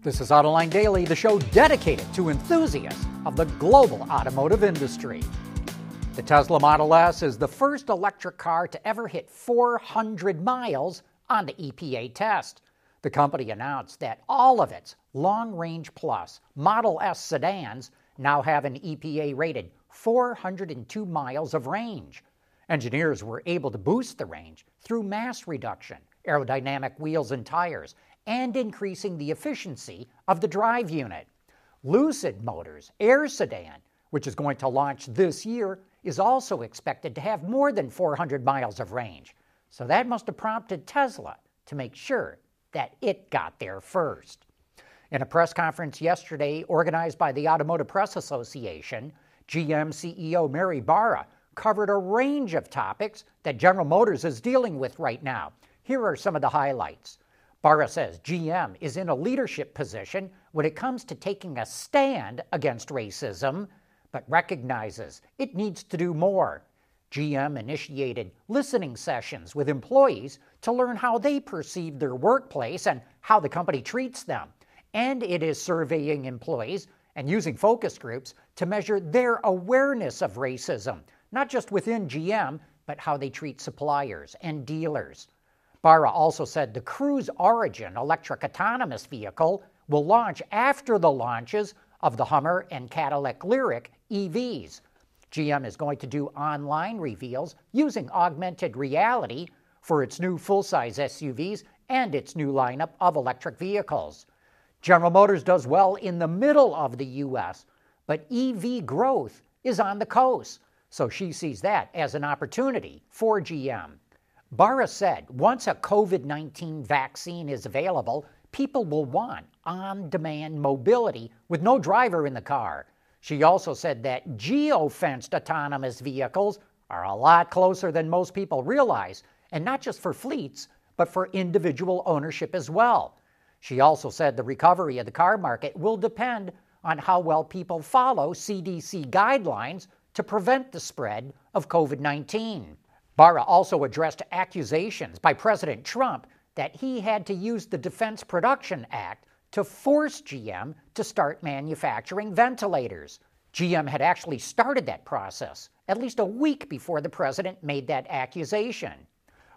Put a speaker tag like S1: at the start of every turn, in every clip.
S1: This is Autoline Daily, the show dedicated to enthusiasts of the global automotive industry. The Tesla Model S is the first electric car to ever hit 400 miles on the EPA test. The company announced that all of its Long Range Plus Model S sedans now have an EPA rated 402 miles of range. Engineers were able to boost the range through mass reduction, aerodynamic wheels and tires, and increasing the efficiency of the drive unit. Lucid Motors Air Sedan, which is going to launch this year, is also expected to have more than 400 miles of range. So that must have prompted Tesla to make sure that it got there first. In a press conference yesterday organized by the Automotive Press Association, GM CEO Mary Barra covered a range of topics that General Motors is dealing with right now. Here are some of the highlights. Barra says GM is in a leadership position when it comes to taking a stand against racism, but recognizes it needs to do more. GM initiated listening sessions with employees to learn how they perceive their workplace and how the company treats them. And it is surveying employees and using focus groups to measure their awareness of racism, not just within GM, but how they treat suppliers and dealers. Barra also said the Cruise Origin electric autonomous vehicle will launch after the launches of the Hummer and Cadillac Lyriq EVs. GM is going to do online reveals using augmented reality for its new full size SUVs and its new lineup of electric vehicles. General Motors does well in the middle of the U.S., but EV growth is on the coast, so she sees that as an opportunity for GM. Barra said once a COVID 19 vaccine is available, people will want on demand mobility with no driver in the car. She also said that geo fenced autonomous vehicles are a lot closer than most people realize, and not just for fleets, but for individual ownership as well. She also said the recovery of the car market will depend on how well people follow CDC guidelines to prevent the spread of COVID 19. Barra also addressed accusations by President Trump that he had to use the Defense Production Act to force GM to start manufacturing ventilators. GM had actually started that process at least a week before the president made that accusation.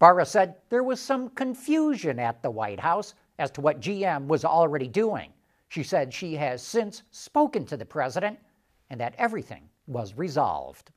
S1: Barra said there was some confusion at the White House as to what GM was already doing. She said she has since spoken to the president and that everything was resolved.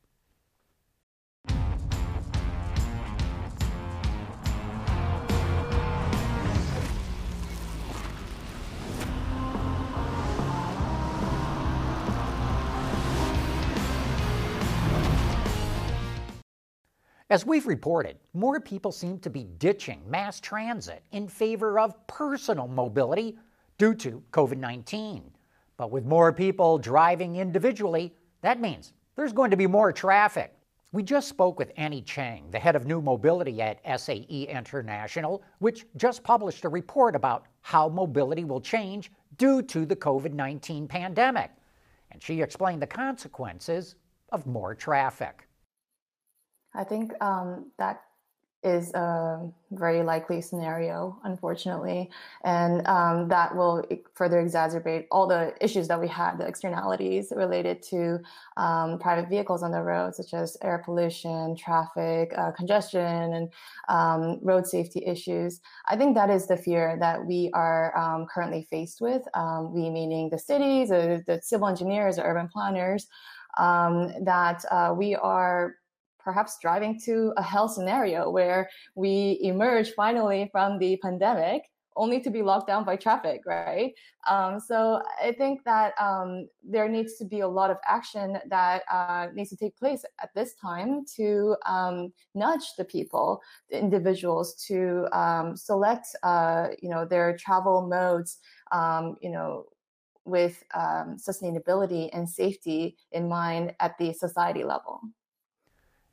S1: As we've reported, more people seem to be ditching mass transit in favor of personal mobility due to COVID 19. But with more people driving individually, that means there's going to be more traffic. We just spoke with Annie Chang, the head of new mobility at SAE International, which just published a report about how mobility will change due to the COVID 19 pandemic. And she explained the consequences of more traffic.
S2: I think um, that is a very likely scenario, unfortunately, and um, that will further exacerbate all the issues that we had, the externalities related to um, private vehicles on the road, such as air pollution, traffic uh, congestion, and um, road safety issues. I think that is the fear that we are um, currently faced with. Um, we, meaning the cities, the, civil engineers, the urban planners, um, that uh, we are perhaps driving to a hell scenario where we emerge finally from the pandemic only to be locked down by traffic, right? Um, so I think that um, there needs to be a lot of action that uh, needs to take place at this time to um, nudge the people, the individuals, to um, select, uh, you know, their travel modes, um, you know, with um, sustainability and safety in mind at the society level.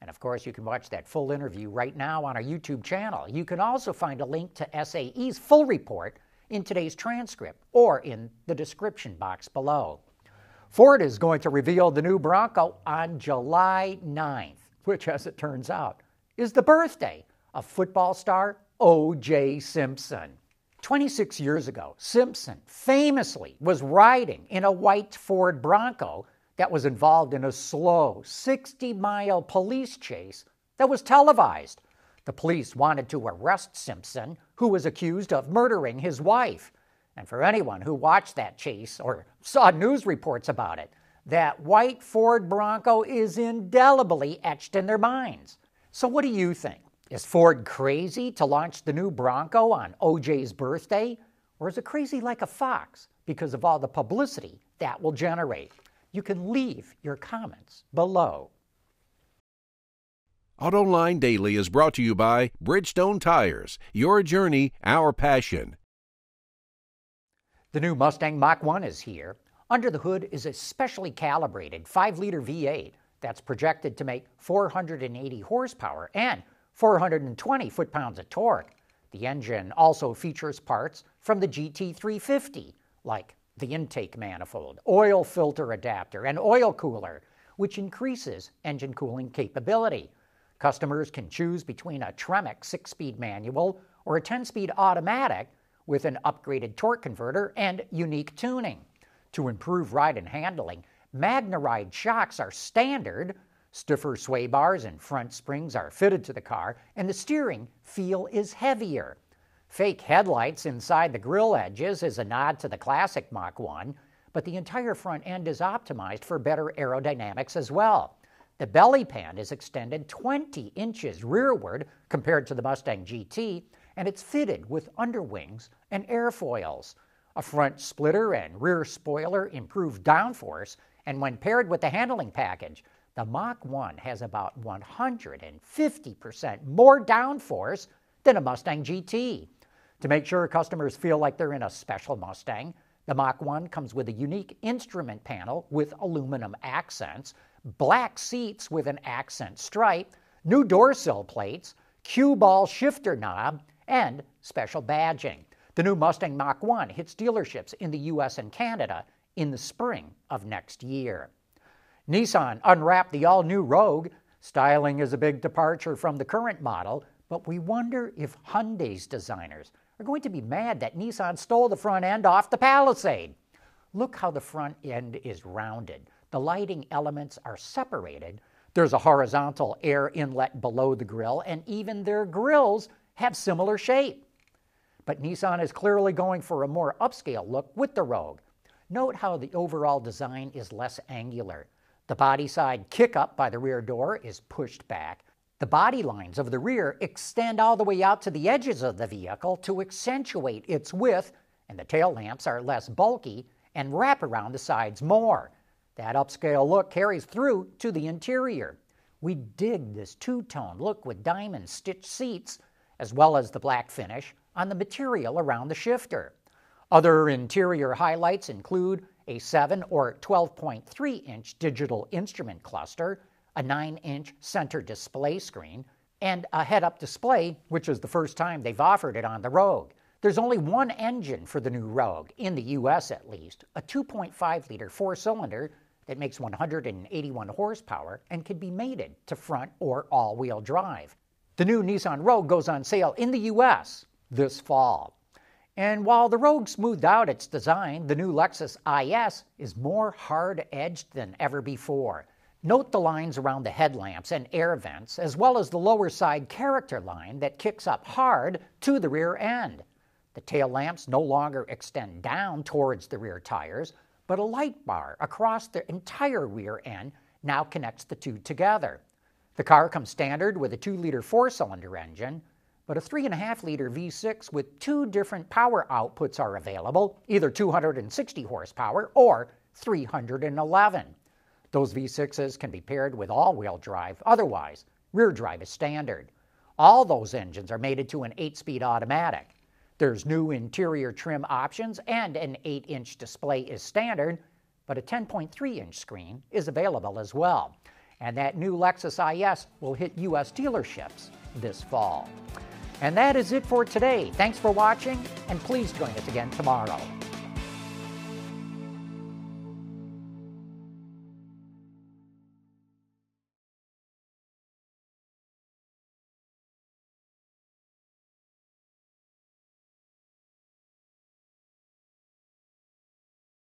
S1: And of course, you can watch that full interview right now on our YouTube channel. You can also find a link to SAE's full report in today's transcript or in the description box below. Ford is going to reveal the new Bronco on July 9th, which, as it turns out, is the birthday of football star O.J. Simpson. 26 years ago, Simpson famously was riding in a white Ford Bronco that was involved in a slow 60 mile police chase that was televised. The police wanted to arrest Simpson, who was accused of murdering his wife. And for anyone who watched that chase or saw news reports about it, that white Ford Bronco is indelibly etched in their minds. So, what do you think? Is Ford crazy to launch the new Bronco on OJ's birthday? Or is it crazy like a fox because of all the publicity that will generate? You can leave your comments below.
S3: AutoLine Daily is brought to you by Bridgestone Tires. Your journey, our passion.
S1: The new Mustang Mach 1 is here. Under the hood is a specially calibrated 5 liter V8 that's projected to make 480 horsepower and 420 foot pounds of torque. The engine also features parts from the GT350, like the intake manifold, oil filter adapter, and oil cooler, which increases engine cooling capability. Customers can choose between a Tremec 6 speed manual or a 10 speed automatic with an upgraded torque converter and unique tuning. To improve ride and handling, MagneRide shocks are standard Stiffer sway bars and front springs are fitted to the car, and the steering feel is heavier. Fake headlights inside the grille edges is a nod to the classic Mach 1, but the entire front end is optimized for better aerodynamics as well. The belly pan is extended 20 inches rearward compared to the Mustang GT, and it's fitted with underwings and airfoils. A front splitter and rear spoiler improve downforce, and when paired with the handling package, the Mach 1 has about 150% more downforce than a Mustang GT. To make sure customers feel like they're in a special Mustang, the Mach 1 comes with a unique instrument panel with aluminum accents, black seats with an accent stripe, new door sill plates, cue ball shifter knob, and special badging. The new Mustang Mach 1 hits dealerships in the US and Canada in the spring of next year. Nissan unwrapped the all new Rogue. Styling is a big departure from the current model, but we wonder if Hyundai's designers are going to be mad that Nissan stole the front end off the Palisade. Look how the front end is rounded. The lighting elements are separated. There's a horizontal air inlet below the grille, and even their grills have similar shape. But Nissan is clearly going for a more upscale look with the Rogue. Note how the overall design is less angular. The body side kick up by the rear door is pushed back. The body lines of the rear extend all the way out to the edges of the vehicle to accentuate its width, and the tail lamps are less bulky and wrap around the sides more. That upscale look carries through to the interior. We dig this two tone look with diamond stitched seats, as well as the black finish on the material around the shifter. Other interior highlights include a 7 or 12.3 inch digital instrument cluster, a 9 inch center display screen, and a head up display, which is the first time they've offered it on the Rogue. There's only one engine for the new Rogue, in the US at least, a 2.5 liter four cylinder that makes 181 horsepower and can be mated to front or all wheel drive. The new Nissan Rogue goes on sale in the US this fall. And while the Rogue smoothed out its design, the new Lexus IS is more hard edged than ever before. Note the lines around the headlamps and air vents, as well as the lower side character line that kicks up hard to the rear end. The tail lamps no longer extend down towards the rear tires, but a light bar across the entire rear end now connects the two together. The car comes standard with a 2 liter four cylinder engine, but a 3.5 liter V6 with two different power outputs are available, either 260 horsepower or 311. Those V6s can be paired with all wheel drive, otherwise, rear drive is standard. All those engines are mated to an 8 speed automatic. There's new interior trim options, and an 8 inch display is standard, but a 10.3 inch screen is available as well. And that new Lexus IS will hit U.S. dealerships this fall. And that is it for today. Thanks for watching, and please join us again tomorrow.